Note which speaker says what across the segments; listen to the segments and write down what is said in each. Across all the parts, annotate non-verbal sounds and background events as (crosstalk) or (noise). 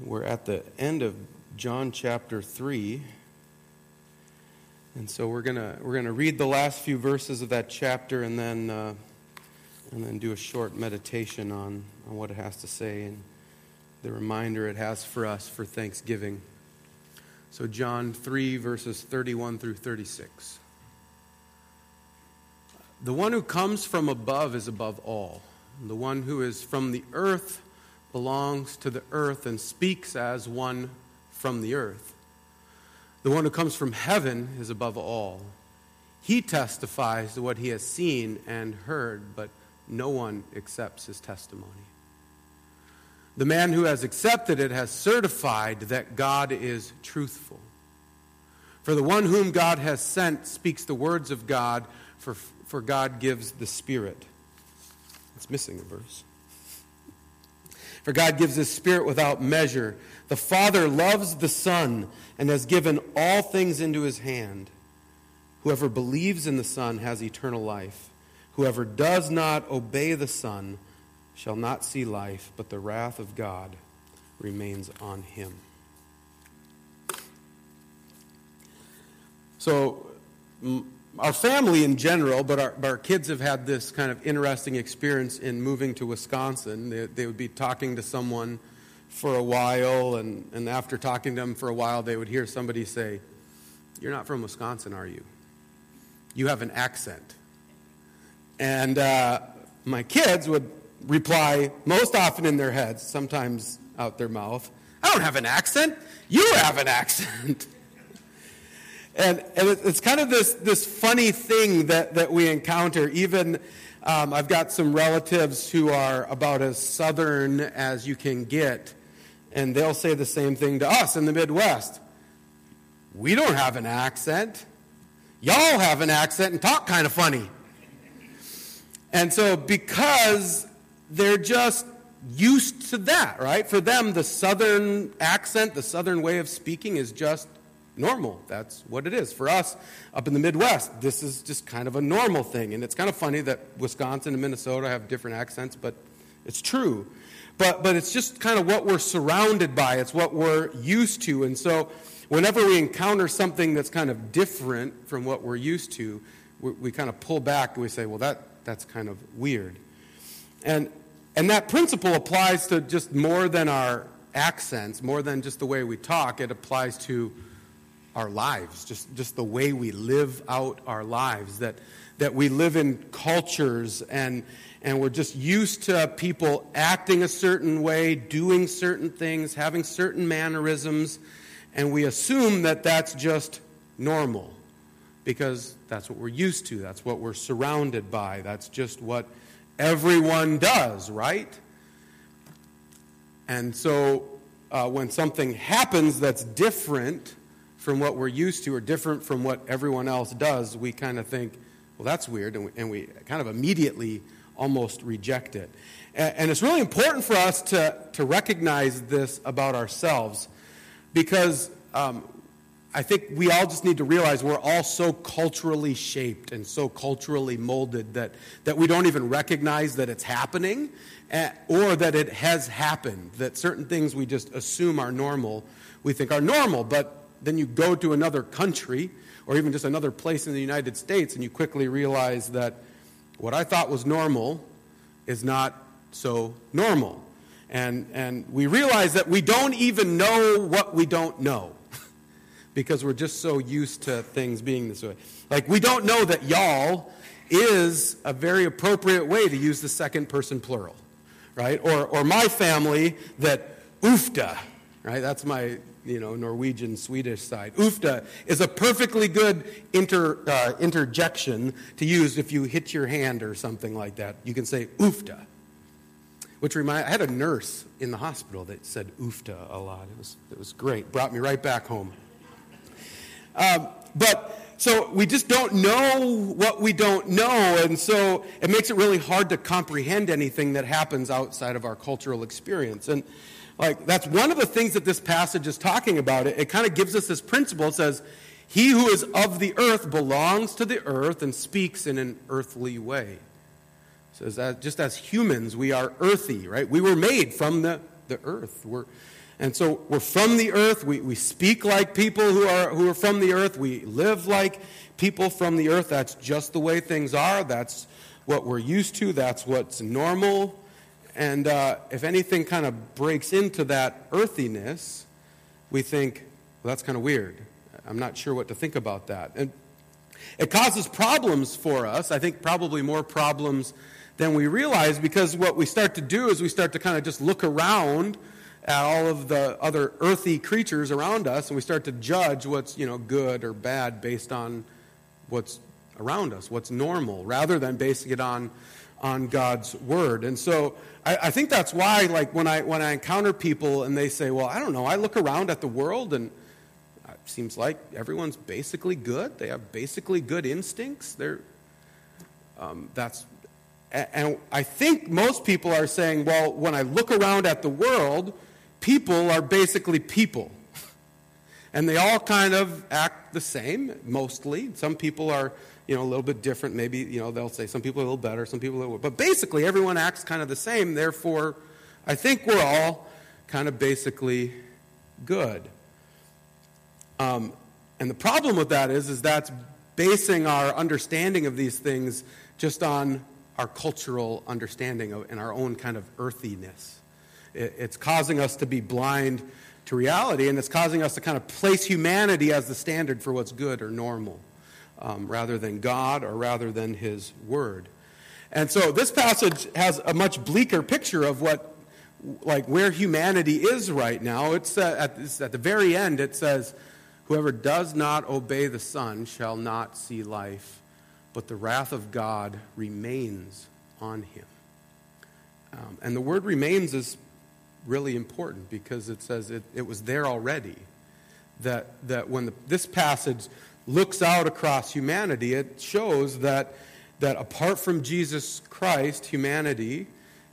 Speaker 1: We're at the end of John chapter 3. And so we're going to we're going to read the last few verses of that chapter and then uh, and then do a short meditation on, on what it has to say and the reminder it has for us for Thanksgiving. So John 3 verses 31 through 36. The one who comes from above is above all. The one who is from the earth belongs to the earth and speaks as one from the earth. The one who comes from heaven is above all. He testifies to what he has seen and heard, but no one accepts his testimony. The man who has accepted it has certified that God is truthful. For the one whom God has sent speaks the words of God, for, for God gives the Spirit. It's missing a verse. For God gives his Spirit without measure. The Father loves the Son and has given all things into his hand. Whoever believes in the Son has eternal life. Whoever does not obey the Son shall not see life, but the wrath of God remains on him. So, our family in general, but our, but our, kids have had this kind of interesting experience in moving to Wisconsin. They, they, would be talking to someone for a while, and, and after talking to them for a while, they would hear somebody say, You're not from Wisconsin, are you? You have an accent. And uh, my kids would reply most often in their heads, sometimes out their mouth, I don't have an accent. You have an accent. (laughs) And, and it's kind of this, this funny thing that, that we encounter. Even um, I've got some relatives who are about as southern as you can get, and they'll say the same thing to us in the Midwest. We don't have an accent. Y'all have an accent and talk kind of funny. And so, because they're just used to that, right? For them, the southern accent, the southern way of speaking is just normal. That's what it is. For us up in the Midwest, this is just kind of a normal thing. And it's kind of funny that Wisconsin and Minnesota have different accents, but it's true. But, but it's just kind of what we're surrounded by, it's what we're used to. And so whenever we encounter something that's kind of different from what we're used to, we, we kind of pull back and we say, well, that, that's kind of weird. And, and that principle applies to just more than our accents, more than just the way we talk. It applies to our lives, just, just the way we live out our lives, that, that we live in cultures and, and we're just used to people acting a certain way, doing certain things, having certain mannerisms, and we assume that that's just normal because that's what we're used to, that's what we're surrounded by, that's just what everyone does, right? And so uh, when something happens that's different, from what we're used to or different from what everyone else does, we kind of think, well, that's weird, and we, and we kind of immediately almost reject it. And, and it's really important for us to, to recognize this about ourselves because um, I think we all just need to realize we're all so culturally shaped and so culturally molded that, that we don't even recognize that it's happening or that it has happened, that certain things we just assume are normal, we think are normal, but then you go to another country or even just another place in the United States and you quickly realize that what I thought was normal is not so normal. And, and we realize that we don't even know what we don't know (laughs) because we're just so used to things being this way. Like, we don't know that y'all is a very appropriate way to use the second person plural, right? Or, or my family, that oofta, right? That's my you know, Norwegian, Swedish side. Ufta is a perfectly good inter, uh, interjection to use if you hit your hand or something like that. You can say ufta. Which remind I had a nurse in the hospital that said ufta a lot. It was, it was great. Brought me right back home. Um, but so we just don't know what we don't know, and so it makes it really hard to comprehend anything that happens outside of our cultural experience. And like, that's one of the things that this passage is talking about. It, it kind of gives us this principle. It says, He who is of the earth belongs to the earth and speaks in an earthly way. It says that uh, just as humans, we are earthy, right? We were made from the, the earth. We're, And so we're from the earth. We, we speak like people who are, who are from the earth. We live like people from the earth. That's just the way things are. That's what we're used to. That's what's normal. And uh, if anything kind of breaks into that earthiness, we think, well, that's kind of weird. I'm not sure what to think about that. And it causes problems for us. I think probably more problems than we realize because what we start to do is we start to kind of just look around at all of the other earthy creatures around us and we start to judge what's you know good or bad based on what's around us what's normal rather than basing it on on god's word and so I, I, think that's why like when i when i encounter people and they say well i don't know i look around at the world and it seems like everyone's basically good they have basically good instincts they're um, that's and i think most people are saying well when i look around at the world people are basically people. (laughs) And they all kind of act the same, mostly. Some people are, you know, a little bit different. Maybe, you know, they'll say some people are a little better, some people are a little But basically, everyone acts kind of the same. Therefore, I think we're all kind of basically good. Um, and the problem with that is, is that's basing our understanding of these things just on our cultural understanding of, and our own kind of earthiness. It's causing us to be blind to reality, and it's causing us to kind of place humanity as the standard for what's good or normal, um, rather than God or rather than His Word. And so this passage has a much bleaker picture of what, like, where humanity is right now. It's uh, at, it's at the very end, it says, Whoever does not obey the Son shall not see life, but the wrath of God remains on him. Um, and the word remains is really important because it says it, it was there already. That, that when the, this passage looks out across humanity, it shows that, that apart from Jesus Christ, humanity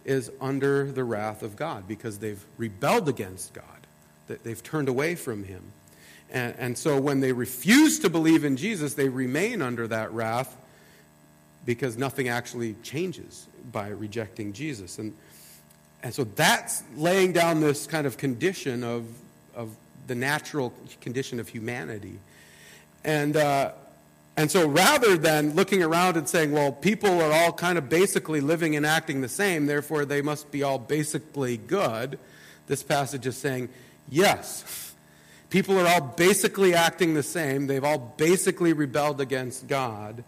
Speaker 1: is under the wrath of God because they've rebelled against God, that they've turned away from Him. And, and so when they refuse to believe in Jesus, they remain under that wrath because nothing actually changes by rejecting Jesus. And and so that's laying down this kind of condition of, of the natural condition of humanity. And, uh, and so rather than looking around and saying, well, people are all kind of basically living and acting the same, therefore they must be all basically good, this passage is saying, yes, people are all basically acting the same. They've all basically rebelled against God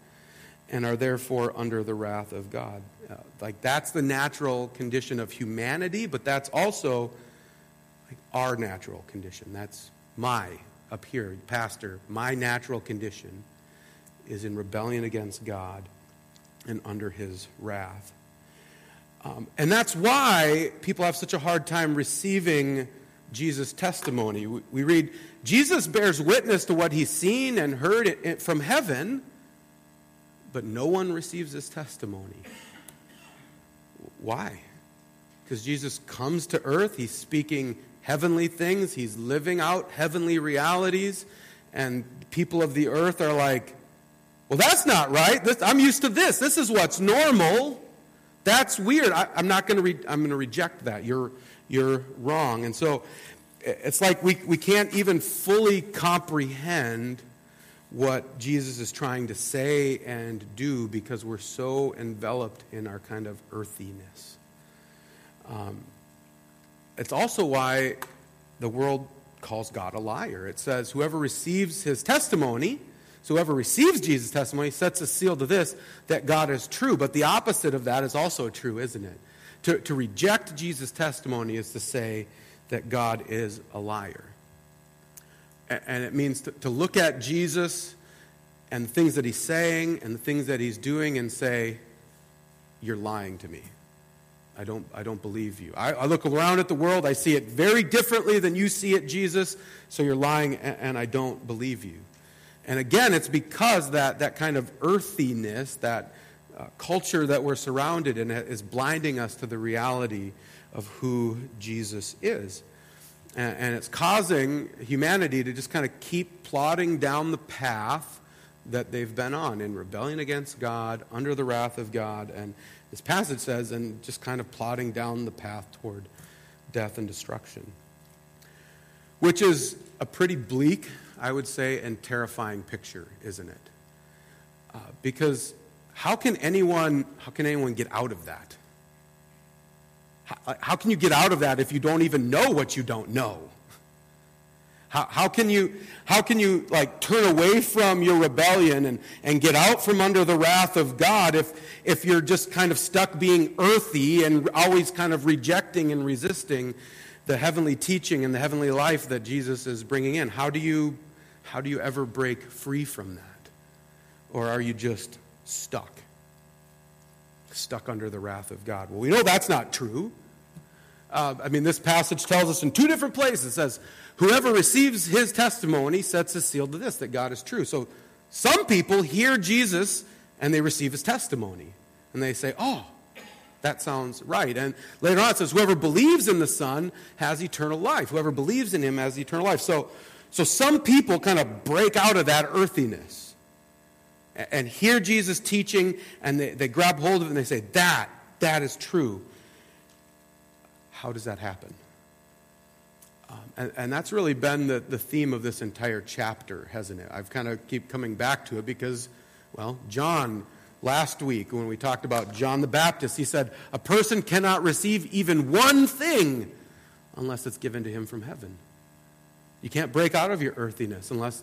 Speaker 1: and are therefore under the wrath of God. Uh, like that's the natural condition of humanity, but that's also like our natural condition. That's my, up here, pastor, my natural condition is in rebellion against God and under his wrath. Um, and that's why people have such a hard time receiving Jesus' testimony. We, we read, Jesus bears witness to what he's seen and heard it, it from heaven, but no one receives his testimony. Why? Because Jesus comes to earth, he's speaking heavenly things, he's living out heavenly realities, and people of the earth are like, well, that's not right. This, I'm used to this. This is what's normal. That's weird. I, am not going to. Re- I'm going to reject that. You're you're wrong. And so, it's like we we can't even fully comprehend what Jesus is trying to say and do because we're so enveloped in our kind of earthiness. Um, it's also why the world calls God a liar. It says, whoever receives his testimony, so whoever receives Jesus' testimony sets a seal to this that God is true. But the opposite of that is also true, isn't it? To, to reject Jesus' testimony is to say that God is a liar and it means to, to look at Jesus and the things that he's saying and the things that he's doing and say, You're lying to me. I don't, I don't believe you. I, I, look around at the world, I see it very differently than you see it, Jesus, so you're lying and, and I don't believe you. And again, it's because that, that kind of earthiness, that uh, culture that we're surrounded in, is blinding us to the reality of who Jesus is. And, and it's causing humanity to just kind of keep plodding down the path that they've been on in rebellion against God, under the wrath of God. And this passage says, and just kind of plodding down the path toward death and destruction. which is a pretty bleak, I would say, and terrifying picture, isn't it? Uh, because how can anyone how can anyone get out of that? How, how can you get out of that if you don't even know what you don't know? How, how, can you, how can you like turn away from your rebellion and, and get out from under the wrath of God if, if you're just kind of stuck being earthy and always kind of rejecting and resisting the heavenly teaching and the heavenly life that Jesus is bringing in? How do you, how do you ever break free from that? Or are you just stuck? Stuck under the wrath of God? Well, we know that's not true. Uh, I mean, this passage tells us in two different places. It says, Whoever receives his testimony sets a seal to this, that God is true. So some people hear Jesus and they receive his testimony. And they say, oh, that sounds right. And later on it says, whoever believes in the Son has eternal life. Whoever believes in him has eternal life. So, so some people kind of break out of that earthiness and hear Jesus teaching and they, they grab hold of it and they say, that, that is true. How does that happen? Um, and, and, that's really been the, the theme of this entire chapter, hasn't it? I've kind of keep coming back to it because, well, John, last week when we talked about John the Baptist, he said, A person cannot receive even one thing unless it's given to him from heaven. You can't break out of your earthiness unless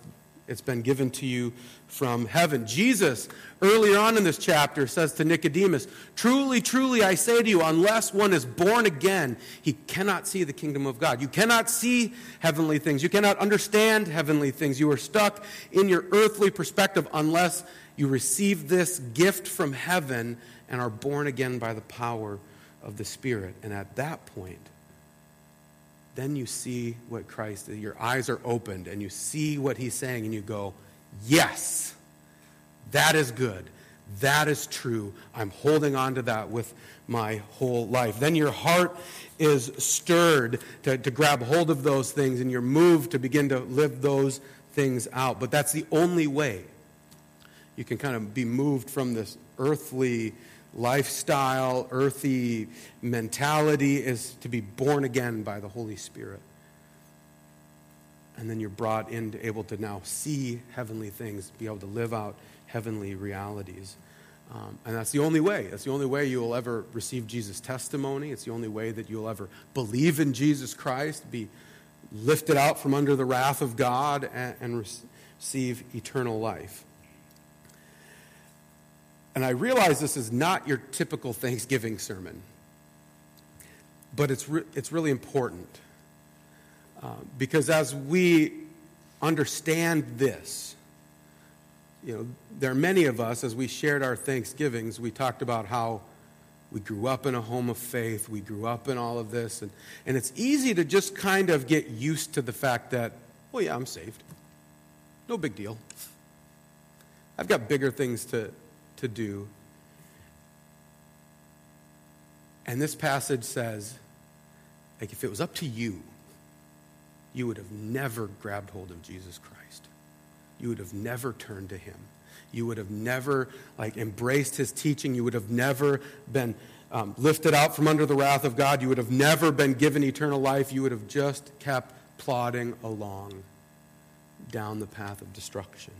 Speaker 1: it's been given to you from heaven. Jesus, earlier on in this chapter, says to Nicodemus, Truly, truly, I say to you, unless one is born again, he cannot see the kingdom of God. You cannot see heavenly things. You cannot understand heavenly things. You are stuck in your earthly perspective unless you receive this gift from heaven and are born again by the power of the Spirit. And at that point, then you see what Christ, your eyes are opened and you see what he's saying and you go, yes, that is good. That is true. I'm holding on to that with my whole life. Then your heart is stirred to, to grab hold of those things and you're moved to begin to live those things out. But that's the only way you can kind of be moved from this earthly lifestyle, earthy mentality is to be born again by the Holy Spirit. And then you're brought in to able to now see heavenly things, be able to live out heavenly realities. Um, and that's the only way. That's the only way you will ever receive Jesus' testimony. It's the only way that you'll ever believe in Jesus Christ, be lifted out from under the wrath of God, and, and receive eternal life. And I realize this is not your typical Thanksgiving sermon, but it's, re- it's really important. Uh, because as we understand this, you know, there are many of us, as we shared our Thanksgivings, we talked about how we grew up in a home of faith, we grew up in all of this, and, and it's easy to just kind of get used to the fact that, well, yeah, I'm saved. No big deal. I've got bigger things to, to do. And this passage says, like, if it was up to you, you would have never grabbed hold of Jesus Christ. You would have never turned to him. You would have never, like, embraced his teaching. You would have never been um, lifted out from under the wrath of God. You would have never been given eternal life. You would have just kept plodding along down the path of destruction.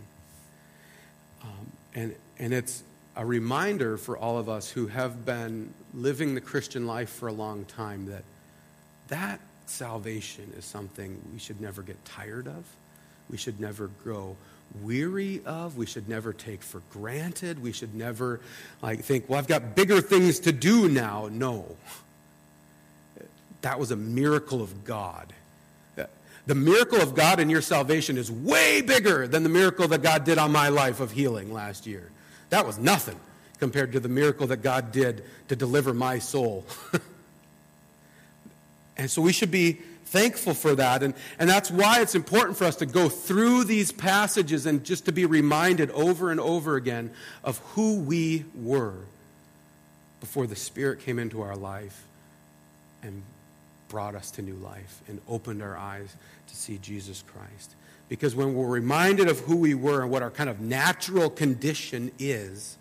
Speaker 1: Um, and, and it's a reminder for all of us who have been living the Christian life for a long time that that salvation is something we should never get tired of. We should never grow weary of. We should never take for granted. We should never like think, well, I've got bigger things to do now. No. That was a miracle of God. The miracle of God in your salvation is way bigger than the miracle that God did on my life of healing last year. That was nothing compared to the miracle that God did to deliver my soul. (laughs) and so we should be thankful for that. And, and that's why it's important for us to go through these passages and just to be reminded over and over again of who we were before the Spirit came into our life and brought us to new life and opened our eyes to see Jesus Christ. Because when we're reminded of who we were and what our kind of natural condition is,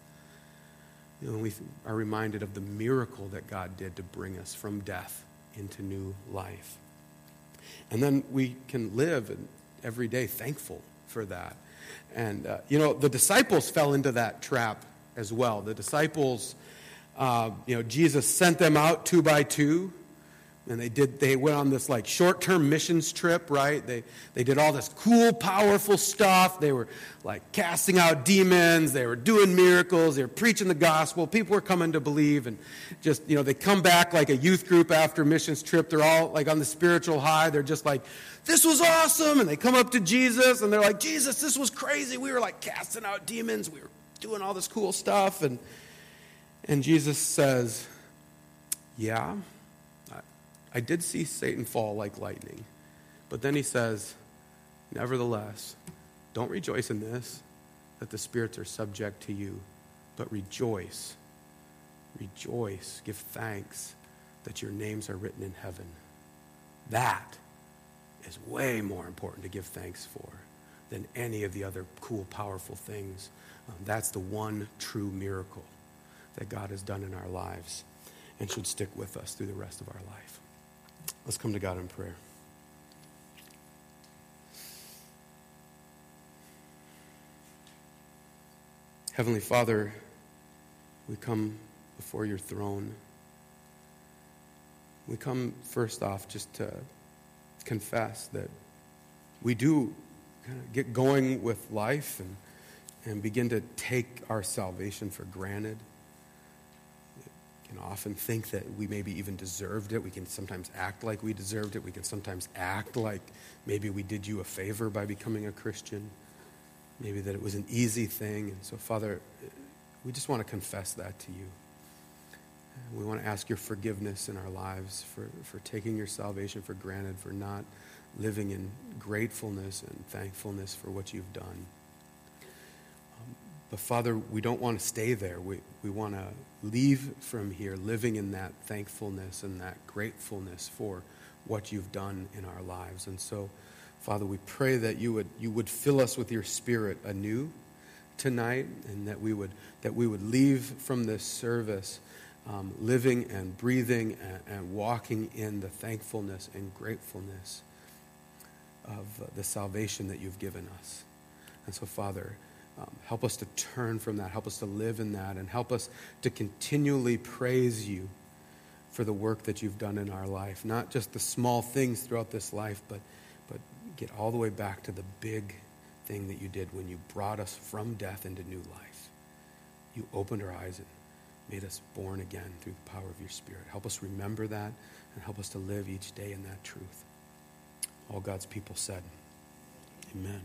Speaker 1: you know, we are reminded of the miracle that God did to bring us from death into new life. And then we can live every day thankful for that. And, uh, you know, the disciples fell into that trap as well. The disciples, uh, you know, Jesus sent them out two by two and they did they went on this like short-term missions trip right? They they did all this cool powerful stuff. They were like casting out demons. They were doing miracles. They were preaching the gospel. People were coming to believe and just you know they come back like a youth group after missions trip. They're all like on the spiritual high. They're just like this was awesome. And they come up to jesus and they're like jesus this was crazy. We were like casting out demons. We were doing all this cool stuff. And and jesus says yeah I did see Satan fall like lightning. But then he says, Nevertheless, don't rejoice in this, that the spirits are subject to you, but rejoice. Rejoice. Give thanks that your names are written in heaven. That is way more important to give thanks for than any of the other cool, powerful things. Um, that's the one true miracle that God has done in our lives and should stick with us through the rest of our life. Let's come to God in prayer. Heavenly Father, we come before your throne. We come first off just to confess that we do get going with life and, and begin to take our salvation for granted can often think that we maybe even deserved it. We can sometimes act like we deserved it. We can sometimes act like maybe we did you a favor by becoming a Christian. Maybe that it was an easy thing. And so, Father, we just want to confess that to you. We want to ask your forgiveness in our lives for, for taking your salvation for granted, for not living in gratefulness and thankfulness for what you've done. But Father, we don't want to stay there. We, we want to leave from here living in that thankfulness and that gratefulness for what you've done in our lives. And so, Father, we pray that you would, you would fill us with your spirit anew tonight and that we would, that we would leave from this service um, living and breathing and, and, walking in the thankfulness and gratefulness of the salvation that you've given us. And so, Father, um, help us to turn from that. Help us to live in that. And help us to continually praise you for the work that you've done in our life. Not just the small things throughout this life, but, but get all the way back to the big thing that you did when you brought us from death into new life. You opened our eyes and made us born again through the power of your Spirit. Help us remember that and help us to live each day in that truth. All God's people said, Amen.